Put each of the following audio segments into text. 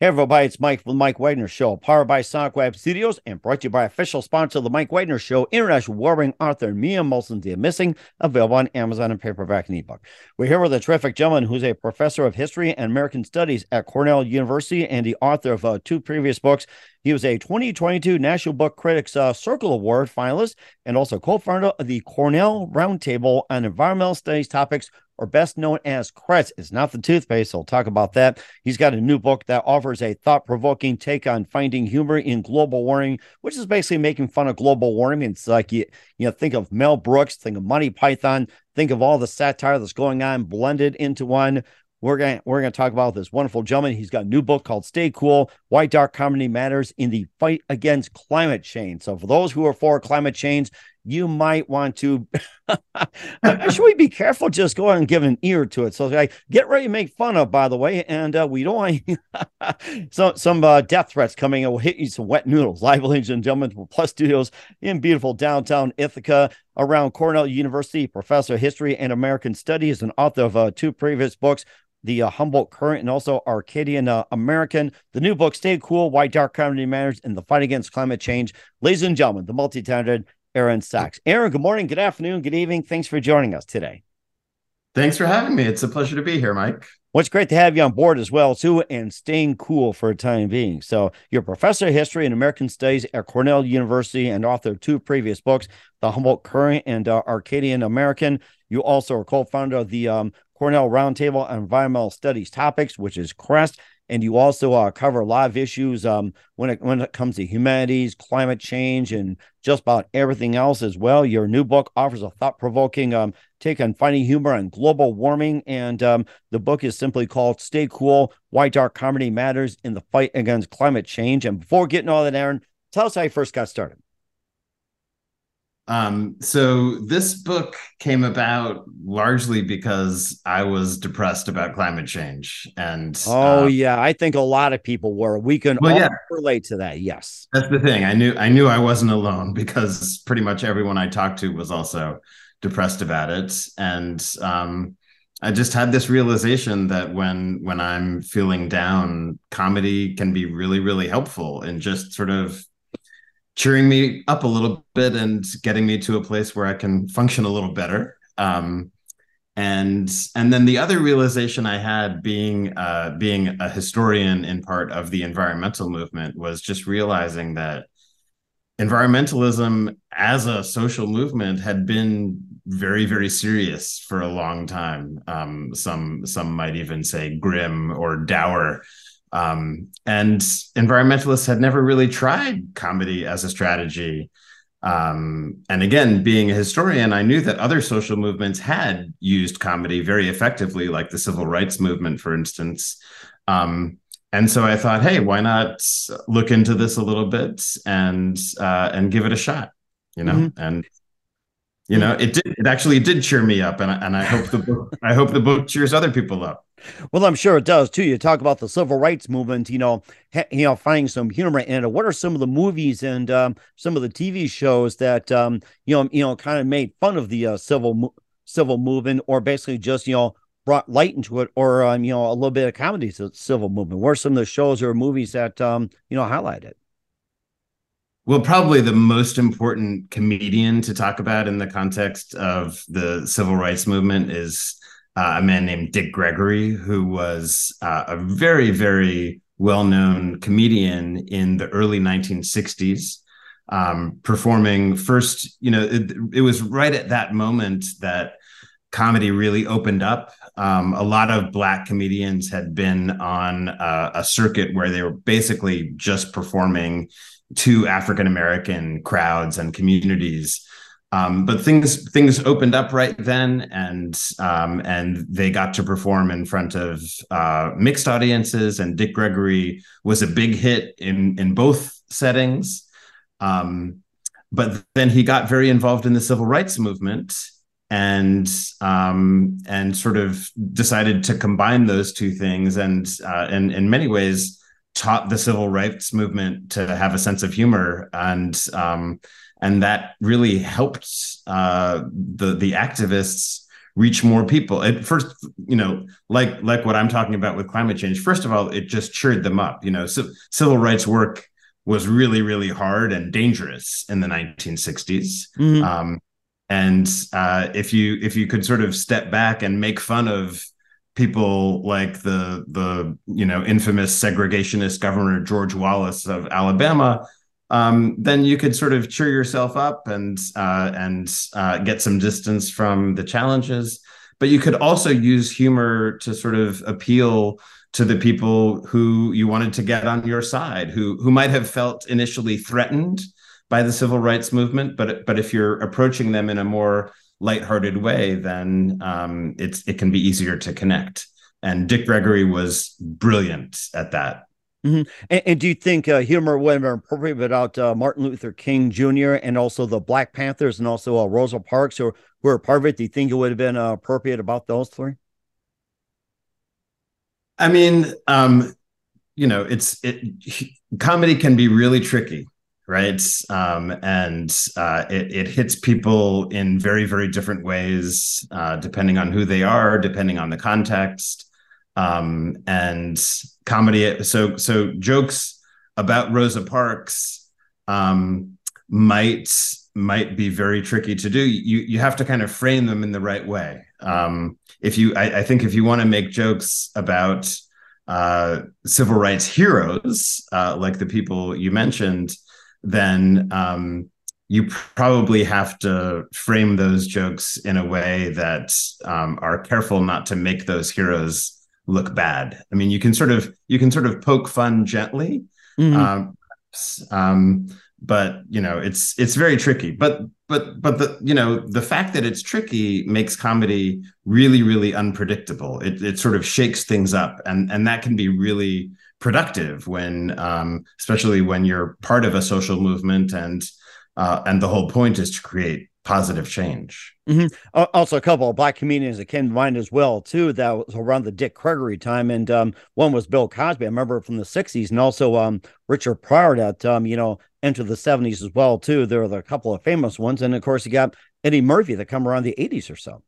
Hey everybody, it's Mike from the Mike Wagner Show, powered by Sonic Web Studios and brought to you by official sponsor of the Mike Wagner Show, international warring author Mia Mohsen Zia Missing, available on Amazon and paperback and ebook. We're here with a terrific gentleman who's a professor of history and American studies at Cornell University and the author of uh, two previous books. He was a 2022 National Book Critics uh, Circle Award finalist and also co-founder of the Cornell Roundtable on Environmental Studies Topics or best known as Crest. It's not the toothpaste. We'll talk about that. He's got a new book that offers a thought provoking take on finding humor in global warming, which is basically making fun of global warming. It's like you, you know, think of Mel Brooks, think of Monty Python, think of all the satire that's going on blended into one. We're going we're going to talk about this wonderful gentleman. He's got a new book called Stay Cool: Why Dark Comedy Matters in the Fight Against Climate Change. So for those who are for climate change, you might want to should we be careful just go and give an ear to it so like get ready to make fun of by the way and uh, we don't want some uh, death threats coming and we'll hit you some wet noodles live ladies and gentlemen from plus studios in beautiful downtown ithaca around cornell university professor of history and american studies and author of uh, two previous books the uh, Humboldt Current and also Arcadian uh, American. The new book, Stay Cool Why Dark Comedy Matters in the Fight Against Climate Change. Ladies and gentlemen, the multi talented Aaron Sachs. Aaron, good morning, good afternoon, good evening. Thanks for joining us today. Thanks for having me. It's a pleasure to be here, Mike. Well, it's great to have you on board as well, too, and staying cool for a time being. So, you're a professor of history and American studies at Cornell University and author of two previous books, The Humboldt Current and uh, Arcadian American. You also are co founder of the um, Cornell Roundtable on Environmental Studies Topics, which is CREST and you also uh, cover a lot of issues um, when it when it comes to humanities, climate change, and just about everything else as well. Your new book offers a thought provoking um, take on finding humor and global warming, and um, the book is simply called "Stay Cool: Why Dark Comedy Matters in the Fight Against Climate Change." And before getting all that, Aaron, tell us how you first got started. Um, so this book came about largely because I was depressed about climate change. And oh uh, yeah, I think a lot of people were. We can well, yeah. relate to that. Yes. That's the thing. I knew I knew I wasn't alone because pretty much everyone I talked to was also depressed about it. And um, I just had this realization that when when I'm feeling down, comedy can be really, really helpful in just sort of cheering me up a little bit and getting me to a place where I can function a little better. Um, and and then the other realization I had being uh, being a historian in part of the environmental movement was just realizing that environmentalism as a social movement had been very very serious for a long time. Um, some some might even say grim or dour. Um, and environmentalists had never really tried comedy as a strategy. Um, and again, being a historian, I knew that other social movements had used comedy very effectively, like the civil rights movement, for instance. Um, and so I thought, hey, why not look into this a little bit and uh, and give it a shot, you know? Mm-hmm. And you know, it did. It actually did cheer me up, and I, and I hope the book. I hope the book cheers other people up. Well, I'm sure it does too. You talk about the civil rights movement, you know, ha- you know, finding some humor in it. What are some of the movies and um, some of the TV shows that um, you know, you know, kind of made fun of the uh, civil mo- civil movement, or basically just you know brought light into it, or um, you know, a little bit of comedy to the civil movement? What are some of the shows or movies that um, you know highlight it? well, probably the most important comedian to talk about in the context of the civil rights movement is uh, a man named Dick Gregory, who was uh, a very, very well known comedian in the early 1960s. Um, performing first, you know, it, it, was right at that moment that comedy really opened up. Um, a lot of Black comedians had been on uh, a circuit where they were basically just performing to African American crowds and communities. Um, but things things opened up right then, and um, and they got to perform in front of uh, mixed audiences. And Dick Gregory was a big hit in in both settings. Um, but then he got very involved in the civil rights movement and um, and sort of decided to combine those two things. And uh, and in many ways, taught the civil rights movement to have a sense of humor and um, and that really helped uh, the the activists reach more people. At first you know like like what i'm talking about with climate change first of all it just cheered them up. You know so, civil rights work was really really hard and dangerous in the 1960s mm-hmm. um, and uh, if you if you could sort of step back and make fun of people like the the you know infamous segregationist governor George Wallace of Alabama, um, then you could sort of cheer yourself up and uh, and uh, get some distance from the challenges. But you could also use humor to sort of appeal to the people who you wanted to get on your side, who who might have felt initially threatened by the civil rights movement, but but if you're approaching them in a more lighthearted way, then um, it's it can be easier to connect. And Dick Gregory was brilliant at that. Mm-hmm. And, and, do you think uh, humor would have been appropriate without uh, Martin Luther King Jr. and also the Black Panthers and also uh, Rosa Parks who, who were part of it? Do you think it would have been uh, appropriate about those three? I mean, um, you know, it's it comedy can be really tricky right? Um, and uh, it, it hits people in very, very different ways, uh, depending on who they are, depending on the context. Um, and comedy, so so jokes about Rosa Parks um, might might be very tricky to do. You you have to kind of frame them in the right way. Um, if you, I, I think, if you want to make jokes about uh, civil rights heroes, uh, like the people you mentioned, then um, you probably have to frame those jokes in a way that um, are careful not to make those heroes look bad. I mean, you can sort of you can sort of poke fun gently, mm-hmm. um, um, but you know it's it's very tricky. But but but the you know the fact that it's tricky makes comedy really really unpredictable. It it sort of shakes things up, and and that can be really productive when um, especially when you're part of a social movement and uh, and the whole point is to create positive change. Mm-hmm. Also, a couple of black comedians that came to mind as well too. That was around the Dick Gregory time, and um, one was Bill Cosby. I remember from the '60s, and also um, Richard Pryor that um, you know into the '70s as well too. There were a couple of famous ones, and of course you got Eddie Murphy that come around the '80s or so.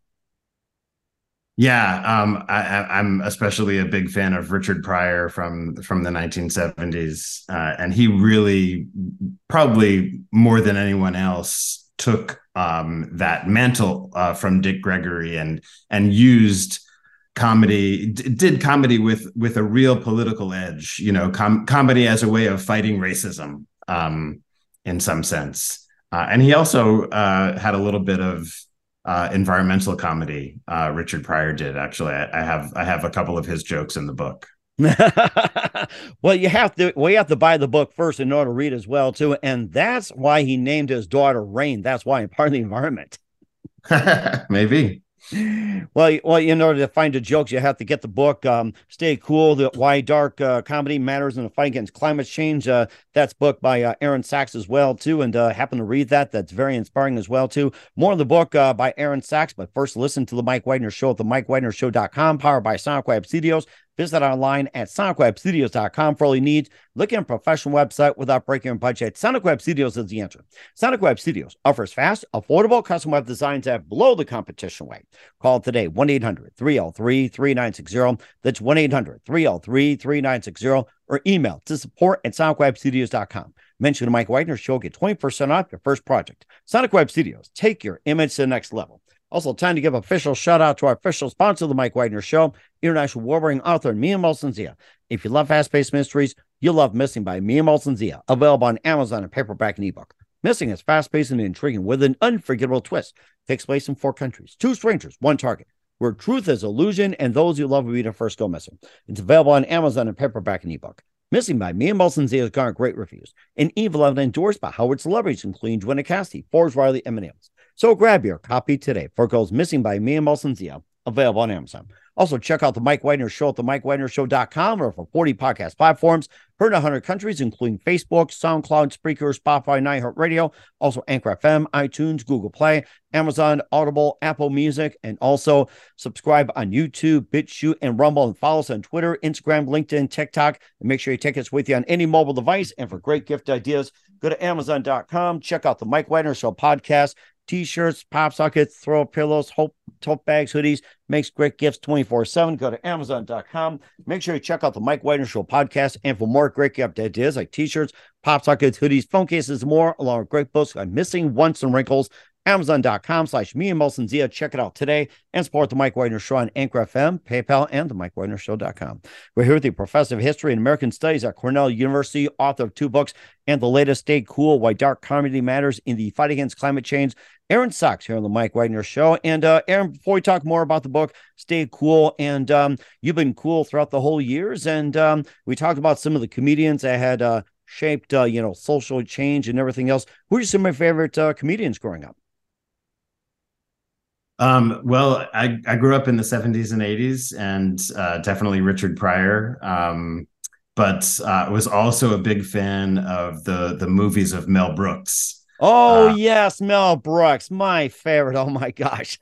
Yeah, um, I, am especially a big fan of Richard Pryor from from the 1970s, uh, and he really, probably more than anyone else, took um, that mantle uh, from Dick Gregory and and used comedy did comedy with with a real political edge you know com- comedy as a way of fighting racism um, in some sense. Uh, and he also uh, had a little bit of uh, environmental comedy uh, Richard Pryor did. Actually, I, I, have I have a couple of his jokes in the book. well, you have to well, you have to buy the book first in order to read as well too, and that's why he named his daughter Rain. That's why part of the environment. Maybe well, well, in order to find the jokes, you have to get the book. Um, Stay cool. The why dark uh, comedy matters in the fight against climate change. Uh, that's book by uh, Aaron Sachs as well too, and uh, happen to read that. That's very inspiring as well too. More of the book uh, by Aaron Sachs, but first listen to the Mike Wagner Show at the MikeWagnerShow.com, powered by Sonic Web Studios. Visit online at sonicwebstudios.com for all your needs. Look at a professional website without breaking your budget. Sonic Web Studios is the answer. Sonic Web Studios offers fast, affordable custom web designs that blow the competition away. Call today 1 800 303 3960. That's 1 800 303 3960 or email to support at sonicwebstudios.com. Mention the Mike Wagner Show, get 20% off your first project. Sonic Web Studios, take your image to the next level. Also, time to give official shout out to our official sponsor of the Mike Wagner Show, international warring author Mia Mohsen Zia. If you love fast paced mysteries, you'll love Missing by Mia Mohsen Zia, available on Amazon and paperback and ebook. Missing is fast paced and intriguing with an unforgettable twist. Takes place in four countries, two strangers, one target, where truth is illusion and those you love will be the first go missing. It's available on Amazon and paperback and ebook. Missing by Mia Mohsen Zia has garnered great reviews and even endorsed by Howard celebrities, including Joanna Cassidy, Forbes Riley, and many others. So grab your copy today. For Goes Missing by Mia Mohsen Zia, available on Amazon. Also, check out the Mike Wagner Show at the MikeWagnerShow.com or for 40 podcast platforms, heard in 100 countries, including Facebook, SoundCloud, Spreaker, Spotify, iHeartRadio, also Anchor FM, iTunes, Google Play, Amazon, Audible, Apple Music, and also subscribe on YouTube, BitChute, and Rumble, and follow us on Twitter, Instagram, LinkedIn, TikTok, and make sure you take us with you on any mobile device. And for great gift ideas, go to Amazon.com, check out the Mike Wagner Show podcast, t-shirts, pop sockets, throw pillows, hope, tote bags, hoodies, makes great gifts 24-7. Go to Amazon.com. Make sure you check out the Mike Wagner Show podcast. And for more great gift ideas like t-shirts, pop sockets, hoodies, phone cases, more, along with great books on missing once and wrinkles, Amazon.com slash me and Mohsen Zia. Check it out today and support the Mike Wagner Show on Anchor FM, PayPal, and the Mike Wagner Show.com. We're here with the professor of history and American studies at Cornell University, author of two books and the latest Stay Cool Why Dark Comedy Matters in the Fight Against Climate Change. Aaron Sachs here on the Mike Wagner Show. And uh, Aaron, before we talk more about the book, Stay Cool, and um, you've been cool throughout the whole years. And um, we talked about some of the comedians that had uh, shaped, uh, you know, social change and everything else. Who are some of my favorite uh, comedians growing up? Um, well, I, I grew up in the 70s and 80s and uh, definitely Richard Pryor. Um, but uh, was also a big fan of the the movies of Mel Brooks. Oh uh, yes, Mel Brooks, my favorite. Oh my gosh.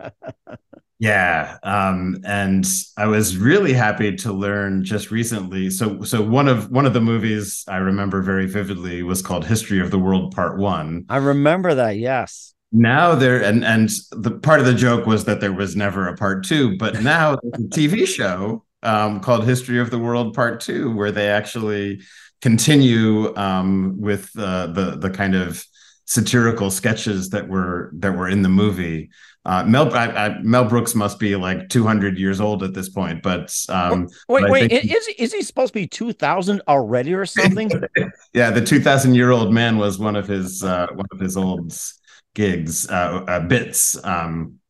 yeah, um, and I was really happy to learn just recently. So, so one of one of the movies I remember very vividly was called History of the World Part One. I remember that. Yes now there and and the part of the joke was that there was never a part two but now there's a tv show um, called history of the world part two where they actually continue um, with uh, the the kind of satirical sketches that were that were in the movie uh, Mel I, I, Mel Brooks must be like 200 years old at this point, but um, wait, but wait, is is he supposed to be 2000 already or something? yeah, the 2000 year old man was one of his uh, one of his old gigs, uh, uh, bits. Um,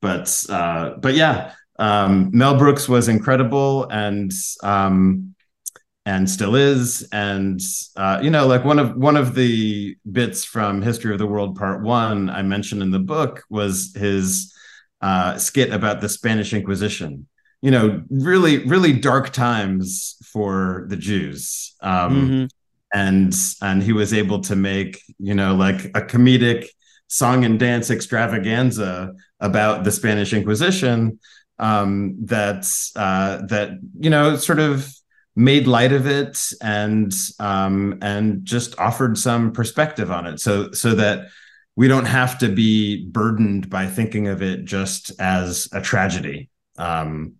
but uh, but yeah, um, Mel Brooks was incredible and um, and still is. And uh, you know, like one of one of the bits from History of the World Part One I mentioned in the book was his uh, skit about the Spanish Inquisition. You know, really, really dark times for the Jews. Um, mm-hmm. And and he was able to make you know like a comedic song and dance extravaganza about the Spanish Inquisition um, that uh, that you know sort of made light of it and um, and just offered some perspective on it, so so that we don't have to be burdened by thinking of it just as a tragedy. Um,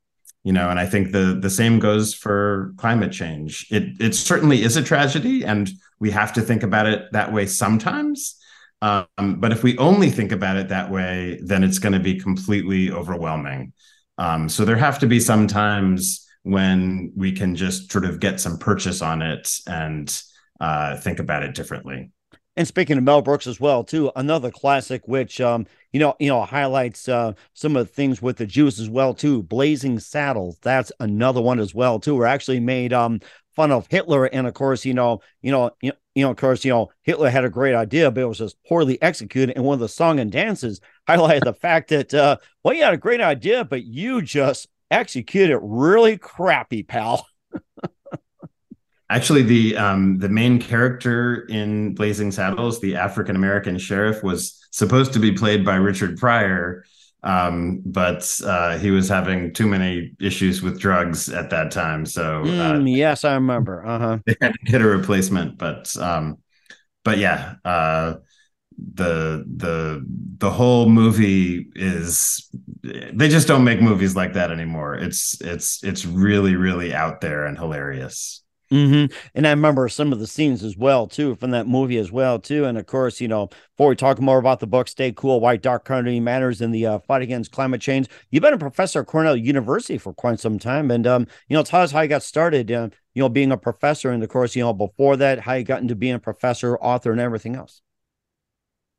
you know, and I think the the same goes for climate change. It it certainly is a tragedy, and we have to think about it that way sometimes. Um, but if we only think about it that way, then it's going to be completely overwhelming. Um, so there have to be some times when we can just sort of get some purchase on it and uh, think about it differently. And speaking of Mel Brooks as well, too, another classic which um, you know, you know, highlights uh, some of the things with the Jews as well, too. Blazing Saddles, that's another one as well, too. We're actually made um fun of Hitler, and of course, you know, you know, you, know, of course, you know, Hitler had a great idea, but it was just poorly executed. And one of the song and dances highlighted the fact that, uh, well, you had a great idea, but you just executed really crappy, pal. Actually, the um, the main character in Blazing Saddles, the African American sheriff, was supposed to be played by Richard Pryor, um, but uh, he was having too many issues with drugs at that time. So uh, mm, yes, I remember. Uh huh. They had to get a replacement, but um, but yeah, uh, the the the whole movie is they just don't make movies like that anymore. It's it's it's really really out there and hilarious. Mm-hmm. And I remember some of the scenes as well, too, from that movie as well, too. And of course, you know, before we talk more about the book, Stay Cool, Why Dark Comedy Matters in the uh, Fight Against Climate Change, you've been a professor at Cornell University for quite some time. And, um, you know, tell us how you got started, uh, you know, being a professor. And of course, you know, before that, how you got into being a professor, author, and everything else.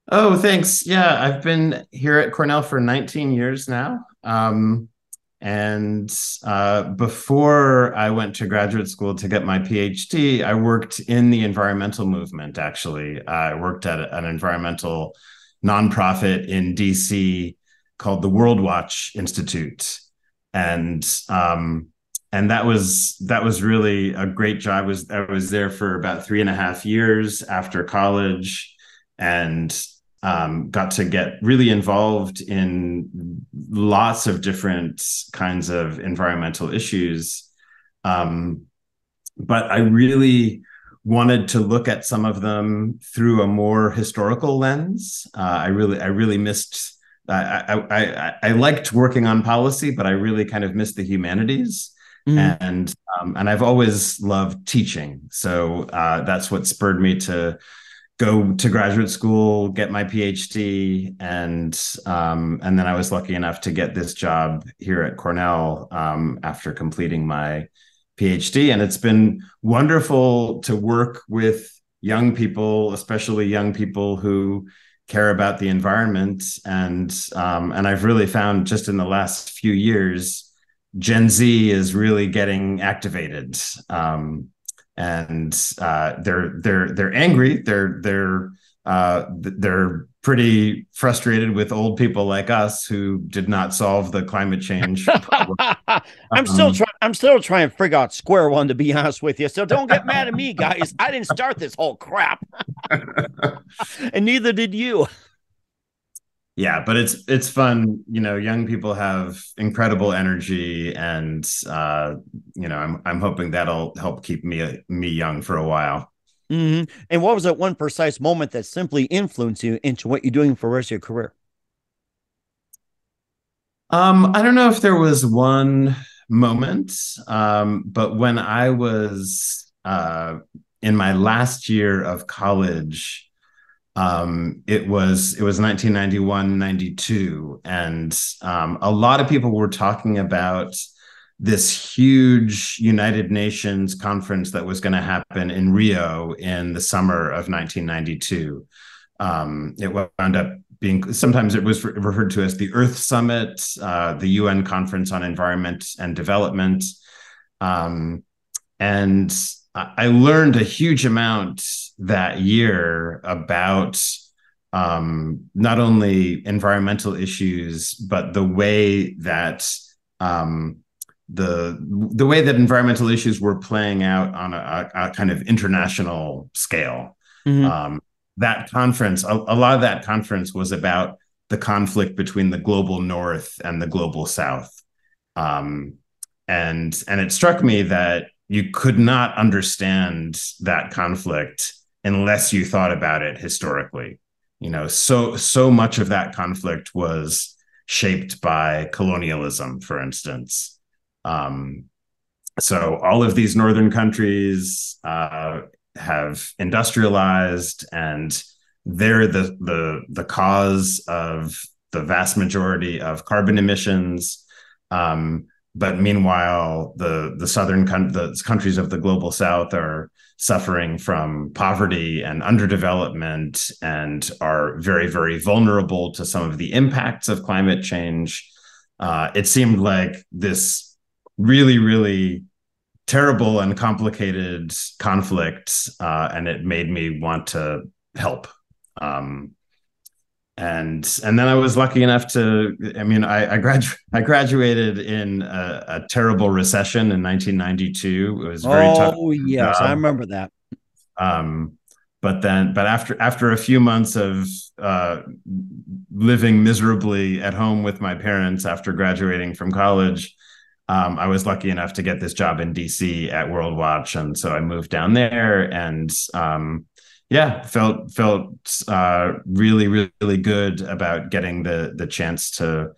Oh, thanks. Yeah, I've been here at Cornell for 19 years now. Um, and uh, before I went to graduate school to get my PhD, I worked in the environmental movement, actually. I worked at an environmental nonprofit in DC called the Worldwatch Institute. And um, and that was that was really a great job. I was I was there for about three and a half years after college and um, got to get really involved in lots of different kinds of environmental issues. Um, but I really wanted to look at some of them through a more historical lens. Uh, I really, I really missed. I, I, I, I, liked working on policy, but I really kind of missed the humanities. Mm. And um, and I've always loved teaching, so uh, that's what spurred me to go to graduate school, get my PhD, and um, and then I was lucky enough to get this job here at Cornell um, after completing my PhD, and it's been wonderful to work with young people, especially young people who care about the environment, and um, and I've really found just in the last few years. Gen Z is really getting activated. Um, and uh, they're they're they're angry. They're they're uh, they're pretty frustrated with old people like us who did not solve the climate change. I'm still um, trying. I'm still trying to figure out square one. To be honest with you, so don't get mad at me, guys. I didn't start this whole crap, and neither did you yeah but it's it's fun you know young people have incredible energy and uh you know i'm i'm hoping that'll help keep me me young for a while mm-hmm. and what was that one precise moment that simply influenced you into what you're doing for the rest of your career um i don't know if there was one moment um but when i was uh in my last year of college um, it was it was 1991 92 and um, a lot of people were talking about this huge united nations conference that was going to happen in rio in the summer of 1992 um, it wound up being sometimes it was referred to as the earth summit uh, the un conference on environment and development. Um, and I learned a huge amount that year about um, not only environmental issues, but the way that um, the the way that environmental issues were playing out on a, a kind of international scale. Mm-hmm. Um, that conference, a, a, lot of that conference was about the conflict between the global north and the global south. Um, and and it struck me that you could not understand that conflict unless you thought about it historically. You know so so much of that conflict was shaped by colonialism for instance. Um, so all of these northern countries uh, have industrialized and they're the the the cause of the vast majority of carbon emissions. Um, but meanwhile, the the southern the countries of the global south are suffering from poverty and underdevelopment and are very very vulnerable to some of the impacts of climate change. Uh, it seemed like this really really terrible and complicated conflict, uh, and it made me want to help. Um, and and then I was lucky enough to I mean I I, gradu- I graduated in a, a, terrible recession in 1992 it was very oh, tough. Oh yes um, I remember that. um but then but after after a few months of uh, living miserably at home with my parents after graduating from college um, I was lucky enough to get this job in DC at Worldwatch. And so I moved down there and um yeah felt felt uh, really really good about getting the the chance to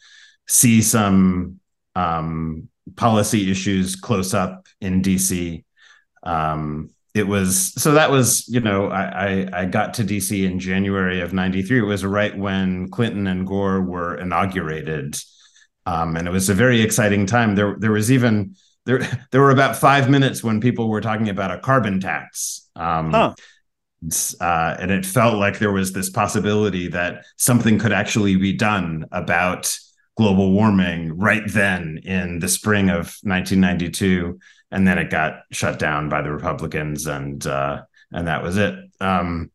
see some um, policy issues close up in dc Um, it was so that was you know I, I, I got to DC in January of '93. It was right when Clinton and Gore were inaugurated, um, and it was a very exciting time. There there was even there there were about five minutes when people were talking about a carbon tax. Um, huh. Uh, and it felt like there was this possibility that something could actually be done about global warming right then in the spring of 1992 and then it got shut down by the republicans and uh, and that was it. Um,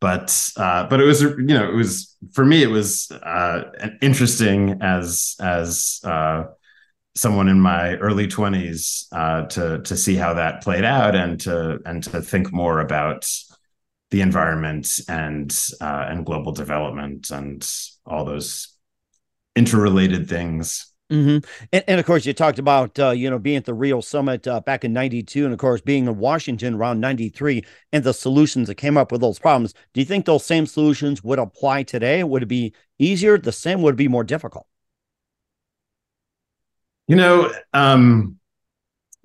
but uh, but it was you know it was for me it was uh, interesting as as uh, someone in my early 20s uh, to to see how that played out and to and to think more about the environment and uh, and global development and all those interrelated things. Mm-hmm. And, and, of course, you talked about uh, you know being at the Rio Summit uh, back in '92, and of course being in Washington around '93, and the solutions that came up with those problems. Do you think those same solutions would apply today? Would it be easier? The same? Would it be more difficult? You know, um,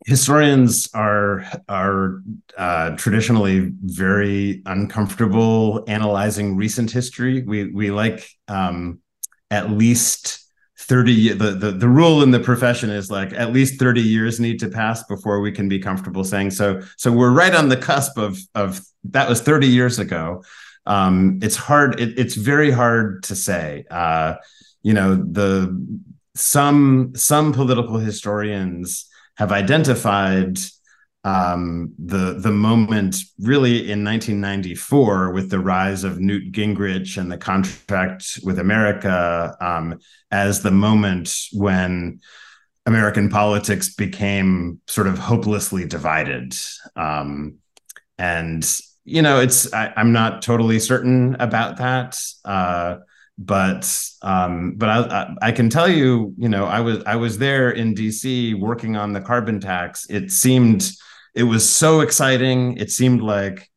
historians are are uh, traditionally very uncomfortable analyzing recent history. We we like um, at least 30 the, the the rule in the profession is like at least 30 years need to pass before we can be comfortable saying so so we're right on the cusp of of that was 30 years ago um it's hard it, it's very hard to say uh you know the some some political historians have identified um, the the moment really in 1994 with the rise of Newt Gingrich and the contract with America um, as the moment when American politics became sort of hopelessly divided. Um, and you know, it's I, am not totally certain about that. Uh, but um, but I, I can tell you, you know, I was I was there in D.C. working on the carbon tax. It seemed it was so exciting. It seemed like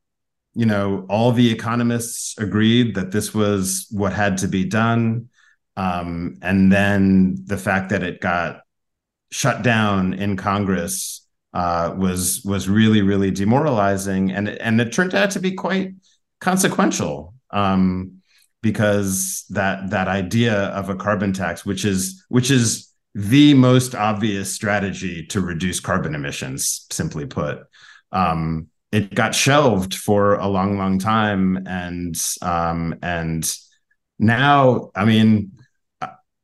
you know all the economists agreed that this was what had to be done, um, and then the fact that it got shut down in Congress uh, was was really really demoralizing, and and it turned out to be quite consequential. Um, because that that idea of a carbon tax, which is which is the most obvious strategy to reduce carbon emissions, simply put, um, it got shelved for a long, long time, and um, and now, I mean,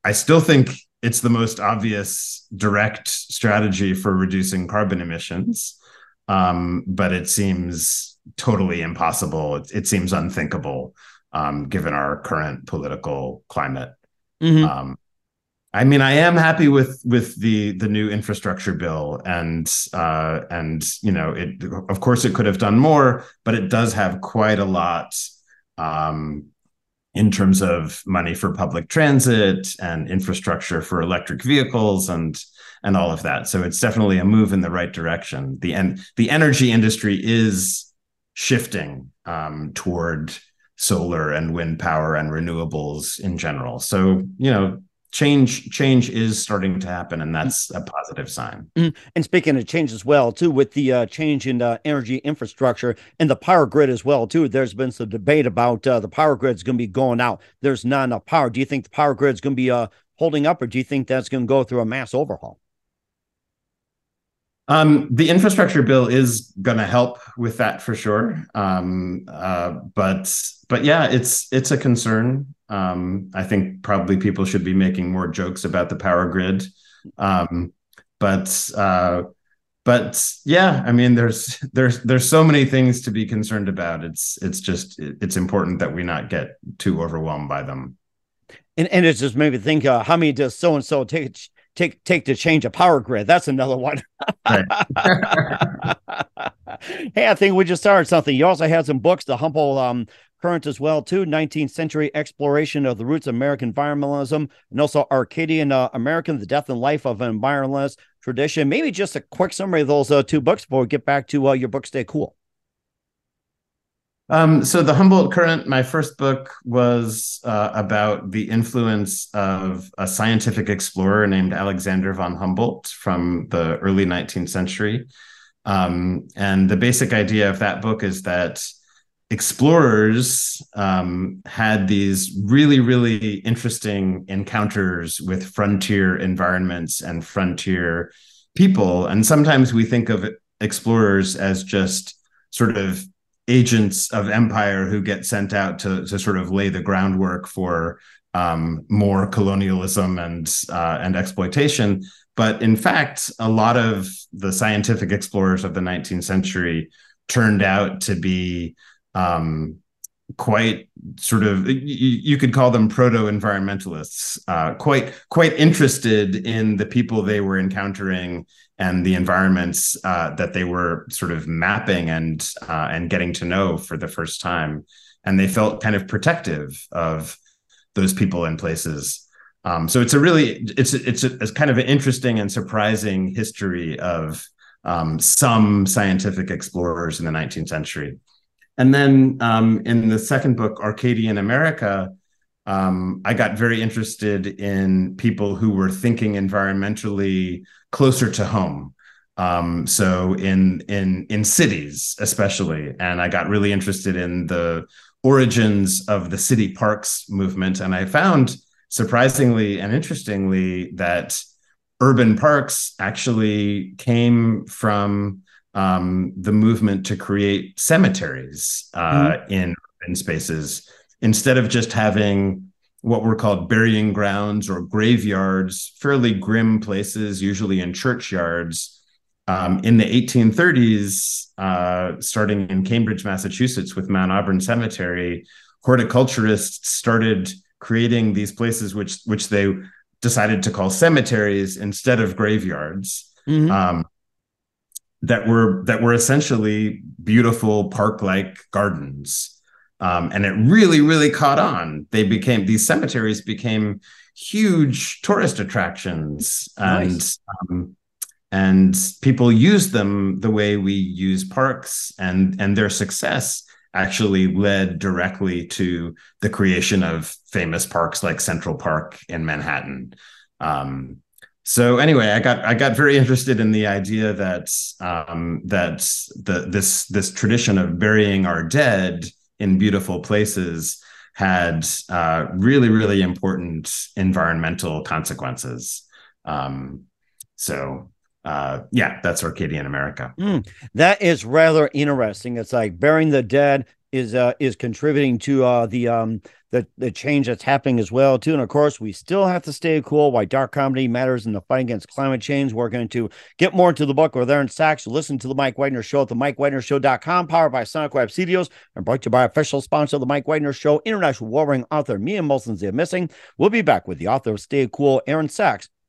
I still think it's the most obvious direct strategy for reducing carbon emissions, um, but it seems totally impossible. It, it seems unthinkable um, given our current political climate. Mm-hmm. Um, I mean, I am happy with with the the new infrastructure bill, and uh, and you know, it of course it could have done more, but it does have quite a lot um, in terms of money for public transit and infrastructure for electric vehicles and and all of that. So it's definitely a move in the right direction. The en- the energy industry is shifting um, toward solar and wind power and renewables in general. So, you know, change change is starting to happen and that's a positive sign mm-hmm. and speaking of change as well too with the uh, change in uh, energy infrastructure and the power grid as well too there's been some debate about uh, the power grid's going to be going out there's not enough power do you think the power grid's going to be uh, holding up or do you think that's going to go through a mass overhaul um, the infrastructure bill is going to help with that for sure. Um, uh, but but yeah, it's it's a concern. Um, I think probably people should be making more jokes about the power grid. Um, but uh, but yeah, I mean, there's there's there's so many things to be concerned about. It's it's just it's important that we not get too overwhelmed by them. And and it's just made me think uh, how many does so and so take take take to change a power grid. That's another one. hey, I think we just started something. You also had some books, the Humboldt um, Current as well, too. 19th century exploration of the roots of American environmentalism, and also Arcadian uh, American, the death and life of an environmentalist tradition. Maybe just a quick summary of those uh, two books before we get back to uh, your book, Stay Cool. Um, so the Humboldt Current, my first book was uh, about the influence of a scientific explorer named Alexander von Humboldt from the early 19th century. Um, and the basic idea of that book is that explorers um, had these really, really interesting encounters with frontier environments and frontier people. And sometimes we think of explorers as just sort of agents of empire who get sent out to, to sort of lay the groundwork for um, more colonialism and uh, and exploitation. But in fact, a lot of the scientific explorers of the 19th century turned out to be um, quite sort of you, could call them proto-environmentalists, uh, quite quite interested in the people they were encountering and the environments uh, that they were sort of mapping and uh, and getting to know for the first time, and they felt kind of protective of those people and places. Um, so it's a really it's it's a, it's kind of an interesting and surprising history of um, some scientific explorers in the 19th century. And then um, in the second book, Arcadian America, um, I got very interested in people who were thinking environmentally closer to home. Um, so in in in cities especially, and I got really interested in the origins of the city parks movement. And I found surprisingly and interestingly that urban parks actually came from um, the movement to create cemeteries uh, mm-hmm. in urban spaces instead of just having what were called burying grounds or graveyards, fairly grim places, usually in churchyards um, in the 1830s, uh, starting in Cambridge, Massachusetts, with Mount Auburn Cemetery, horticulturists started creating these places which which they decided to call cemeteries instead of graveyards. Mm-hmm. Um, that were that were essentially beautiful park-like gardens, um, and it really, really caught on. They became these cemeteries became huge tourist attractions, nice. and um, and people use them the way we use parks and and their success actually led directly to the creation of famous parks like Central Park in Manhattan. Um, so anyway, I got I got very interested in the idea that um, that the this this tradition of burying our dead in beautiful places had uh, really really important environmental consequences. Um, so uh, yeah, that's Arcadian America. Mm, that is rather interesting. It's like burying the dead is uh, is contributing to uh, the um the the change that's happening as well too. And of course, we still have to stay cool. Why dark comedy matters in the fight against climate change. We're going to get more into the book with Aaron Sachs. Listen to the Mike Wagner Show at the MikeWagnerShow.com, powered by Sonic Web Studios, and brought to you by official sponsor of the Mike Wagner Show, international warring author Mia Molson's They're Missing. We'll be back with the author of Stay Cool, Aaron Sachs,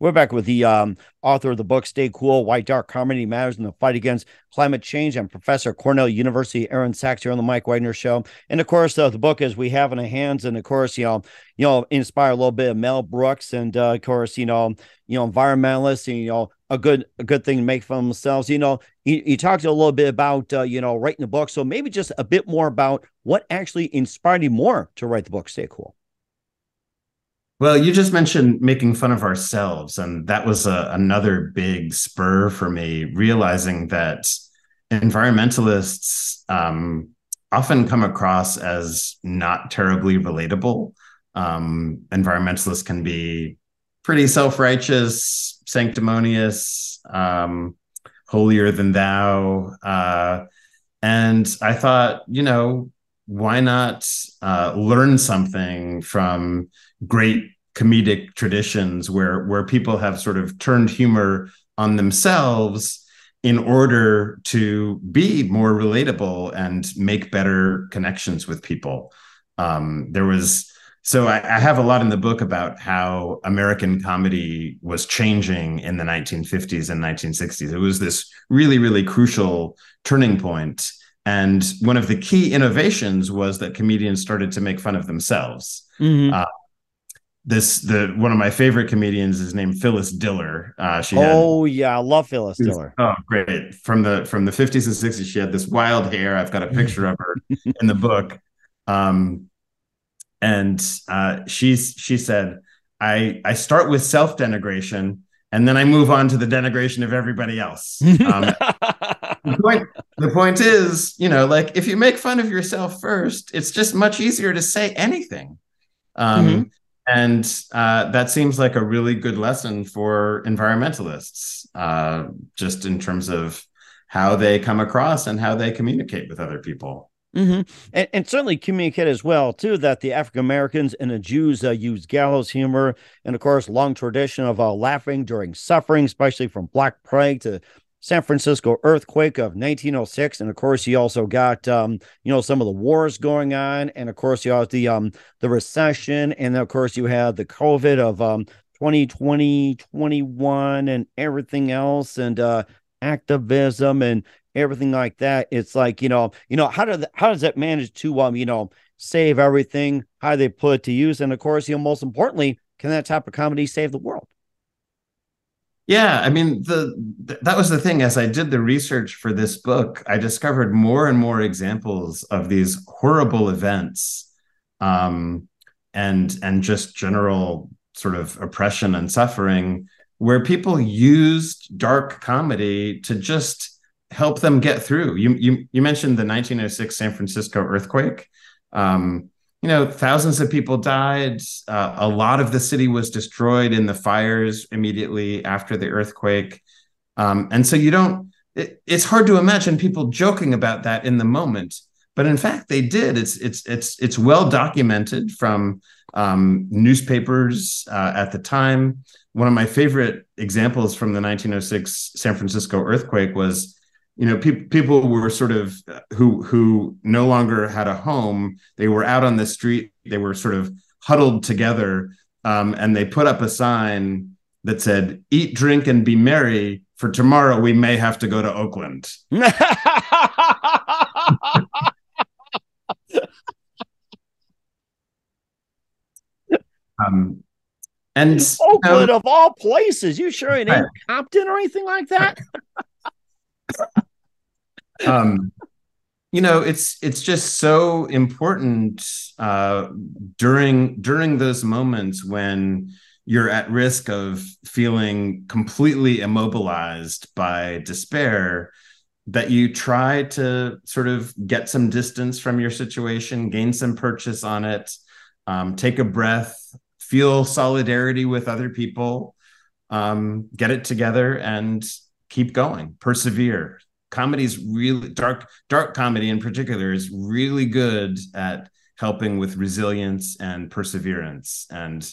We're back with the um, author of the book Stay Cool Why Dark Comedy Matters in the Fight Against Climate Change and Professor Cornell University, Aaron Sachs here on the Mike Wagner Show. And of course, uh, the book is we have in our hands, and of course, you know, you know, inspire a little bit of Mel Brooks and uh, of course, you know, you know, environmentalists and you know, a good a good thing to make for themselves. You know, you, you talked a little bit about uh, you know writing the book, so maybe just a bit more about what actually inspired you more to write the book Stay Cool. Well, you just mentioned making fun of ourselves, and that was a, another big spur for me, realizing that environmentalists um, often come across as not terribly relatable. Um, environmentalists can be pretty self righteous, sanctimonious, um, holier than thou. Uh, and I thought, you know, why not uh, learn something from great comedic traditions where where people have sort of turned humor on themselves in order to be more relatable and make better connections with people. Um, there was so I, I, have a lot in the book about how American comedy was changing in the 1950s and 1960s. It was this really, really crucial turning point and one of the key innovations was that comedians started to make fun of themselves. Mm-hmm. Uh, this the one of my favorite comedians is named Phyllis Diller. Uh, she oh had, yeah, I love Phyllis Diller. Oh great from the from the fifties and sixties. She had this wild hair. I've got a picture of her in the book. Um, and uh, she's she said, I I start with self denigration and then I move on to the denigration of everybody else. Um, the point the point is, you know, like if you make fun of yourself first, it's just much easier to say anything. Um, mm-hmm. And uh, that seems like a really good lesson for environmentalists, uh, just in terms of how they come across and how they communicate with other people. Mm-hmm. And, and, certainly communicate as well too that the African Americans and the Jews uh, use gallows humor, and of course, long tradition of uh, laughing during suffering, especially from Black Plague to San Francisco earthquake of 1906, and of course, you also got um, you know some of the wars going on, and of course, you have the um, the recession, and then of course, you had the COVID of um, 2020, 21, and everything else, and uh, activism and everything like that. It's like, you know, you know, how do the, how does that manage to um, you know, save everything? How they put it to use? And of course, you know, most importantly, can that type of comedy save the world? Yeah, I mean the that was the thing as I did the research for this book, I discovered more and more examples of these horrible events um and and just general sort of oppression and suffering where people used dark comedy to just help them get through. You you you mentioned the 1906 San Francisco earthquake. Um, you know, thousands of people died. Uh, a lot of the city was destroyed in the fires immediately after the earthquake. Um, and so you don't. It, it's hard to imagine people joking about that in the moment, but in fact they did. It's it's it's it's well documented from um, newspapers uh, at the time. One of my favorite examples from the 1906 San Francisco earthquake was you know pe- people were sort of who who no longer had a home they were out on the street they were sort of huddled together um, and they put up a sign that said eat drink and be merry for tomorrow we may have to go to oakland um, and Oakland you know, of all places, you sure it ain't Compton or anything like that? um, you know, it's it's just so important uh, during during those moments when you're at risk of feeling completely immobilized by despair that you try to sort of get some distance from your situation, gain some purchase on it, um, take a breath, feel solidarity with other people, um, get it together, and keep going, persevere, comedy's really dark dark comedy in particular is really good at helping with resilience and perseverance. And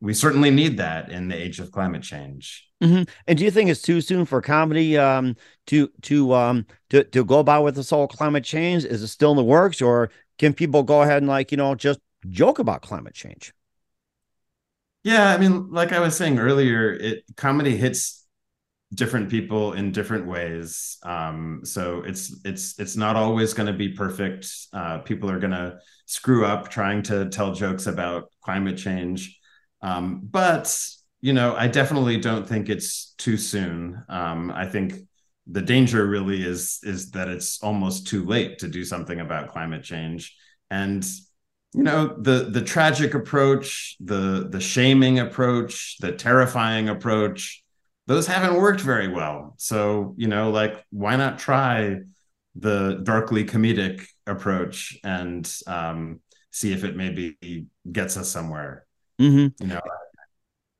we certainly need that in the age of climate change. Mm-hmm. and do you think it's too soon for comedy um, to to um to, to go about with this whole climate change? Is it still in the works or can people go ahead and like you know just joke about climate change? Yeah, I mean, like I was saying earlier, it comedy hits different people in different ways. Um, so it's it's it's not always going to be perfect. Uh, people are going to screw up trying to tell jokes about climate change. Um, but you know, I definitely don't think it's too soon. Um, I think the danger really is is that it's almost too late to do something about climate change. And you know, the the tragic approach, the the shaming approach, the terrifying approach, those haven't worked very well. So, you know, like why not try the darkly comedic approach and um, see if it maybe gets us somewhere. Mm-hmm. You know,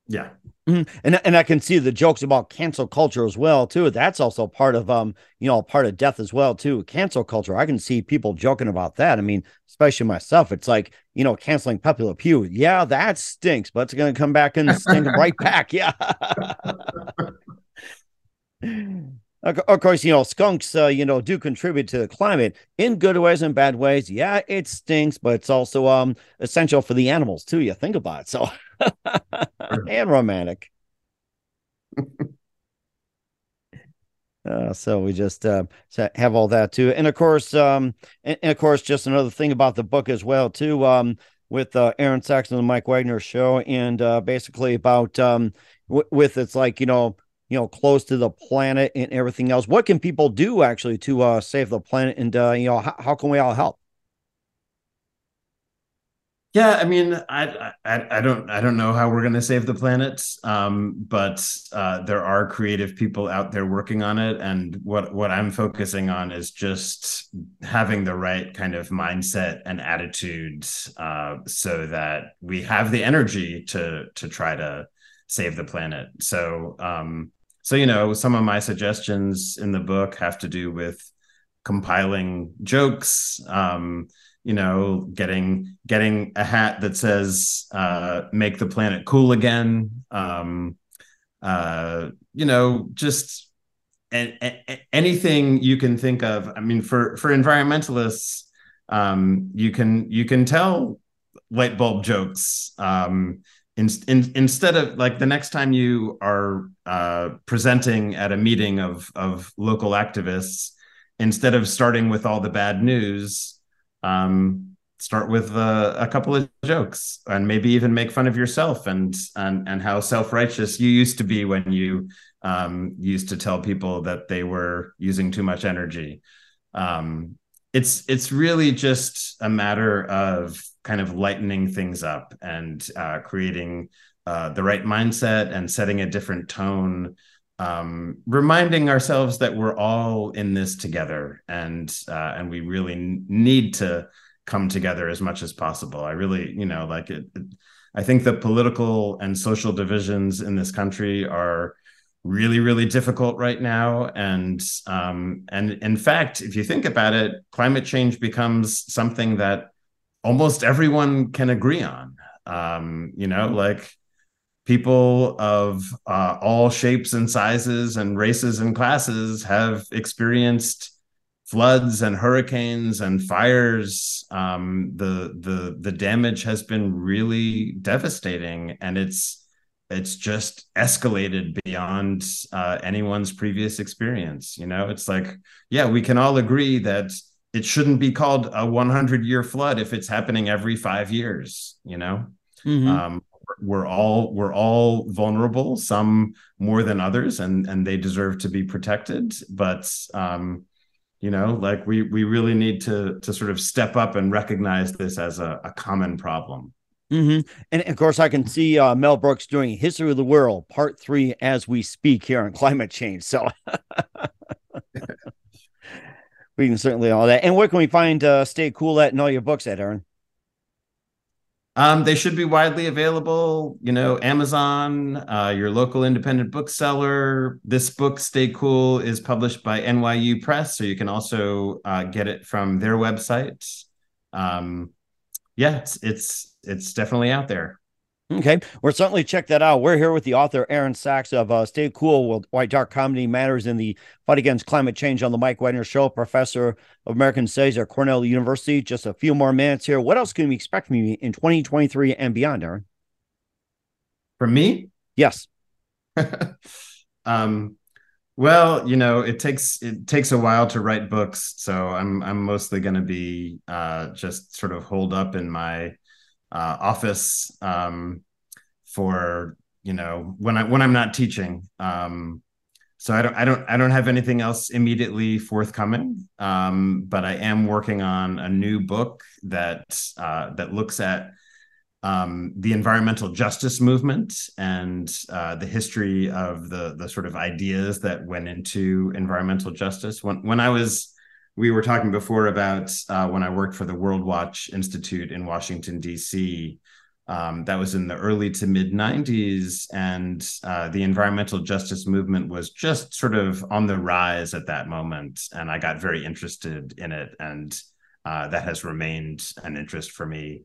yeah. Mm-hmm. And and I can see the jokes about cancel culture as well too. That's also part of um you know part of death as well too. Cancel culture. I can see people joking about that. I mean, especially myself. It's like you know canceling Pepe Le Pew. Yeah, that stinks, but it's gonna come back and stink right back. Yeah. of course, you know, skunks, uh, you know, do contribute to the climate in good ways and bad ways. Yeah, it stinks, but it's also um essential for the animals too. You think about it. So, and romantic. uh, so we just uh, have all that too, and of course, um, and, and, of course, just another thing about the book as well too, um, with uh, Aaron Saxon and Mike Wagner show, and uh, basically about um, w- with it's like you know you know close to the planet and everything else. What can people do actually to uh save the planet? And uh you know how, how can we all help yeah i mean I, I i don't i don't know how we're going to save the planet um but uh there are creative people out there working on it and what what i'm focusing on is just having the right kind of mindset and attitude uh so that we have the energy to to try to save the planet. So um so you know some of my suggestions in the book have to do with compiling jokes um, you know getting getting a hat that says uh, make the planet cool again. Um, uh, you know just and, and, anything you can think of. I mean for for environmentalists um, you can you can tell light bulb jokes um, in, in, instead of like the next time you are uh, presenting at a meeting of of local activists, instead of starting with all the bad news, um, start with uh, a couple of jokes and maybe even make fun of yourself and and and how self righteous you used to be when you um, used to tell people that they were using too much energy. Um, it's it's really just a matter of kind of lightening things up and uh, creating uh, the right mindset and setting a different tone um, reminding ourselves that we're all in this together and uh, and we really need to come together as much as possible. I really you know like it, it, i think the political and social divisions in this country are really really difficult right now. And um, and in fact if you think about it climate change becomes something that almost everyone can agree on. Um, you know like people of uh, all shapes and sizes and races and classes have experienced floods and hurricanes and fires um, the the the damage has been really devastating and it's it's just escalated beyond uh, anyone's previous experience. You know, it's like, yeah, we can all agree that it shouldn't be called a 100 year flood if it's happening every five years. You know, mm-hmm. um, we're all we're all vulnerable, some more than others, and and they deserve to be protected. But um, you know, like we we really need to to sort of step up and recognize this as a, a common problem. Mm-hmm. And of course, I can see uh, Mel Brooks doing History of the World Part Three as we speak here on climate change. So we can certainly all that. And where can we find uh, Stay Cool at and all your books at, Aaron? Um, they should be widely available. You know, Amazon, uh, your local independent bookseller. This book, Stay Cool, is published by NYU Press, so you can also uh, get it from their website. Um, yeah, it's, it's it's definitely out there. Okay, we'll certainly check that out. We're here with the author Aaron Sachs of uh, "Stay Cool: Why Dark Comedy Matters in the Fight Against Climate Change" on the Mike Wagner Show. Professor of American Studies at Cornell University. Just a few more minutes here. What else can we expect from you in 2023 and beyond, Aaron? From me? Yes. um, well, you know, it takes it takes a while to write books, so I'm I'm mostly going to be uh, just sort of holed up in my uh, office um, for you know when I when I'm not teaching. Um, so I don't I don't I don't have anything else immediately forthcoming, um, but I am working on a new book that uh, that looks at um, the environmental justice movement and uh, the history of the the sort of ideas that went into environmental justice. When when I was we were talking before about uh, when I worked for the Worldwatch Institute in Washington D.C. Um, that was in the early to mid 90s, and uh, the environmental justice movement was just sort of on the rise at that moment. And I got very interested in it, and uh, that has remained an interest for me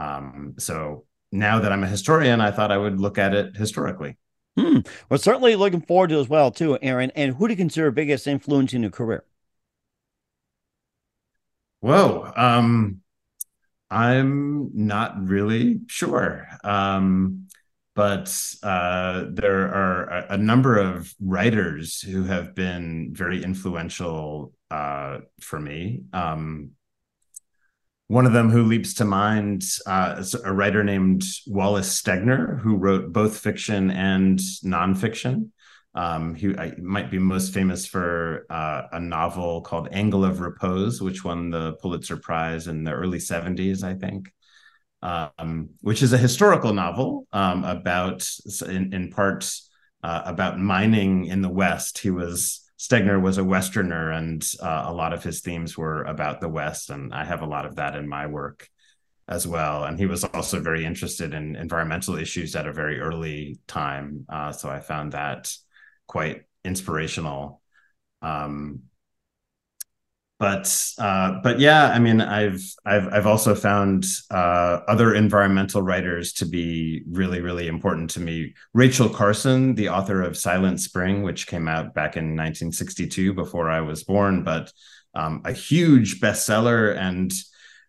um, so now that I'm a historian, I thought I would look at it historically. Hmm. Well, certainly looking forward to as well too, Aaron. And who do you consider biggest influence in your career? Whoa, um, I'm not really sure, um, but uh, there are a, a, number of writers who have been very influential uh, for me. Um, one of them who leaps to mind uh, is a writer named Wallace Stegner, who wrote both fiction and nonfiction. Um, he I, might be most famous for uh, a novel called Angle of Repose, which won the Pulitzer Prize in the early 70s, I think, um, which is a historical novel um, about, in, in part, uh, about mining in the West. He was Stegner was a Westerner, and uh, a lot of his themes were about the West, and I have a lot of that in my work as well. And he was also very interested in environmental issues at a very early time, uh, so I found that quite inspirational. Um, but uh, but yeah, I mean, I've I've I've also found uh, other environmental writers to be really really important to me. Rachel Carson, the author of Silent Spring, which came out back in 1962 before I was born, but um, a huge bestseller and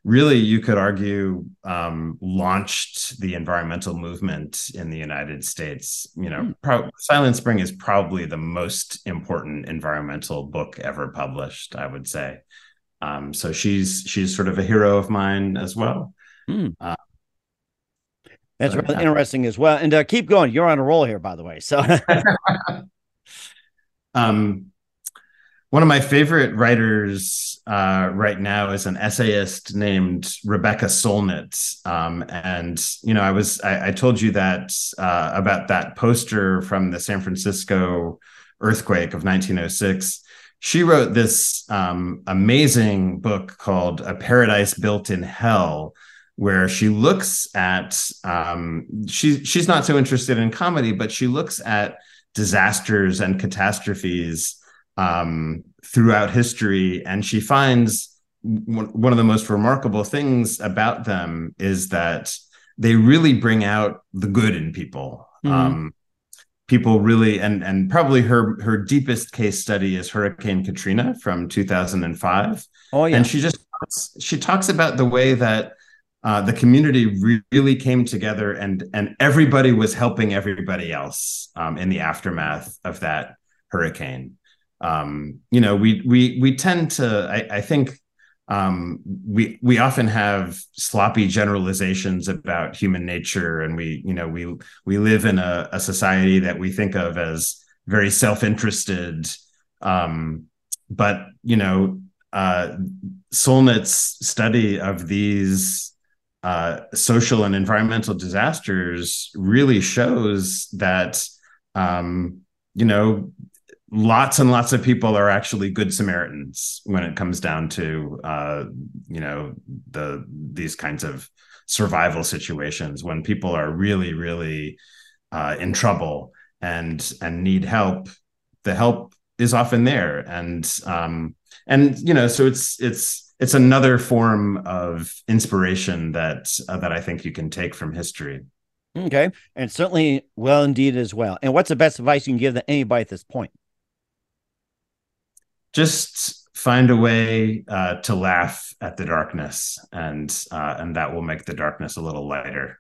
really you could argue um, launched the environmental movement in the united states you know mm. pro- silent spring is probably the most important environmental book ever published i would say. Um, so she's she's sort of a hero of mine as well. Mm. uh, that's really interesting as well. And uh, keep going. You're on a roll here by the way so. Um one of my favorite writers uh, right now is an essayist named Rebecca Solnit. Um, and, you know, I was, I, I told you that uh, about that poster from the San Francisco earthquake of 1906. She wrote this um, amazing book called A Paradise Built in Hell, where she looks at, um, she, she's not so interested in comedy, but she looks at disasters and catastrophes um, throughout history, and she finds one of the most remarkable things about them is that they really bring out the good in people. Mm-hmm. Um, people really, and and probably her her deepest case study is Hurricane Katrina from 2005. Oh yeah, and she just she talks about the way that uh, the community re- really came together and and everybody was helping everybody else um, in the aftermath of that hurricane um, you know, we we we tend to, I, I think, um, we we often have sloppy generalizations about human nature, and we you know we we live in a, a society that we think of as very self-interested. Um, but you know, uh, Solnit's study of these uh, social and environmental disasters really shows that um, you know lots and lots of people are actually good Samaritans when it comes down to uh, you know the these kinds of survival situations when people are really really uh, in trouble and and need help. The help is often there, and um, and you know so it's it's it's another form of inspiration that uh, that I think you can take from history. Okay, and certainly well indeed as well. And what's the best advice you can give to anybody at this point? Just find a way uh, to laugh at the darkness, and uh, and that will make the darkness a little lighter.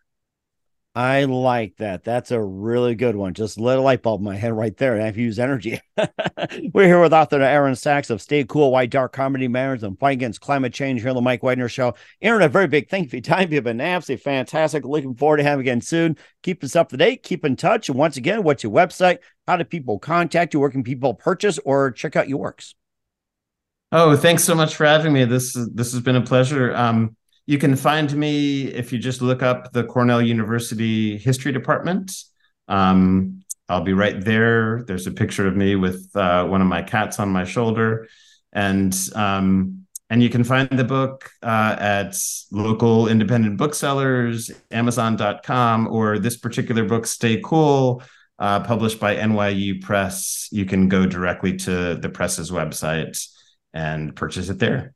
I like that. That's a really good one. Just lit a light bulb in my head right there. And I've used energy. We're here with author Aaron Sachs of Stay Cool, Why Dark Comedy Matters, and Fight Against Climate Change here on the Mike Wagner Show. Aaron, a very big thank you for your time. You've been absolutely fantastic. Looking forward to having again soon. Keep us up to date. Keep in touch. And once again, what's your website? How do people contact you? Where can people purchase or check out your works? Oh, thanks so much for having me. This this has been a pleasure. Um, you can find me if you just look up the Cornell University History Department. Um, I'll be right there. There's a picture of me with uh, one of my cats on my shoulder, and um, and you can find the book uh, at local independent booksellers, Amazon.com, or this particular book, Stay Cool, uh, published by NYU Press. You can go directly to the press's website and purchase it there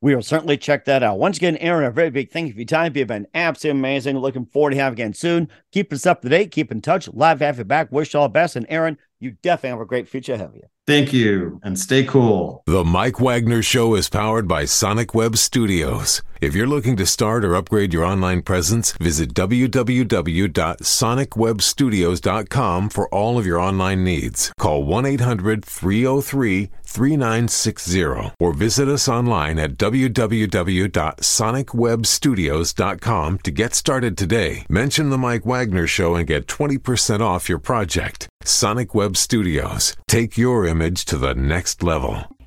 we will certainly check that out. Once again, Aaron, a very big thank you for your time. You've been absolutely amazing. Looking forward to having again soon. Keep us up to date. Keep in touch. Live have you back. Wish you all the best. And Aaron, you definitely have a great future ahead of you. Thank you, and stay cool. The Mike Wagner Show is powered by Sonic Web Studios. If you're looking to start or upgrade your online presence, visit www.sonicwebstudios.com for all of your online needs. Call 1 800 303 3960 or visit us online at www.sonicwebstudios.com to get started today. Mention the Mike Wagner Show and get 20% off your project. Sonic Web Studios. Take your image to the next level.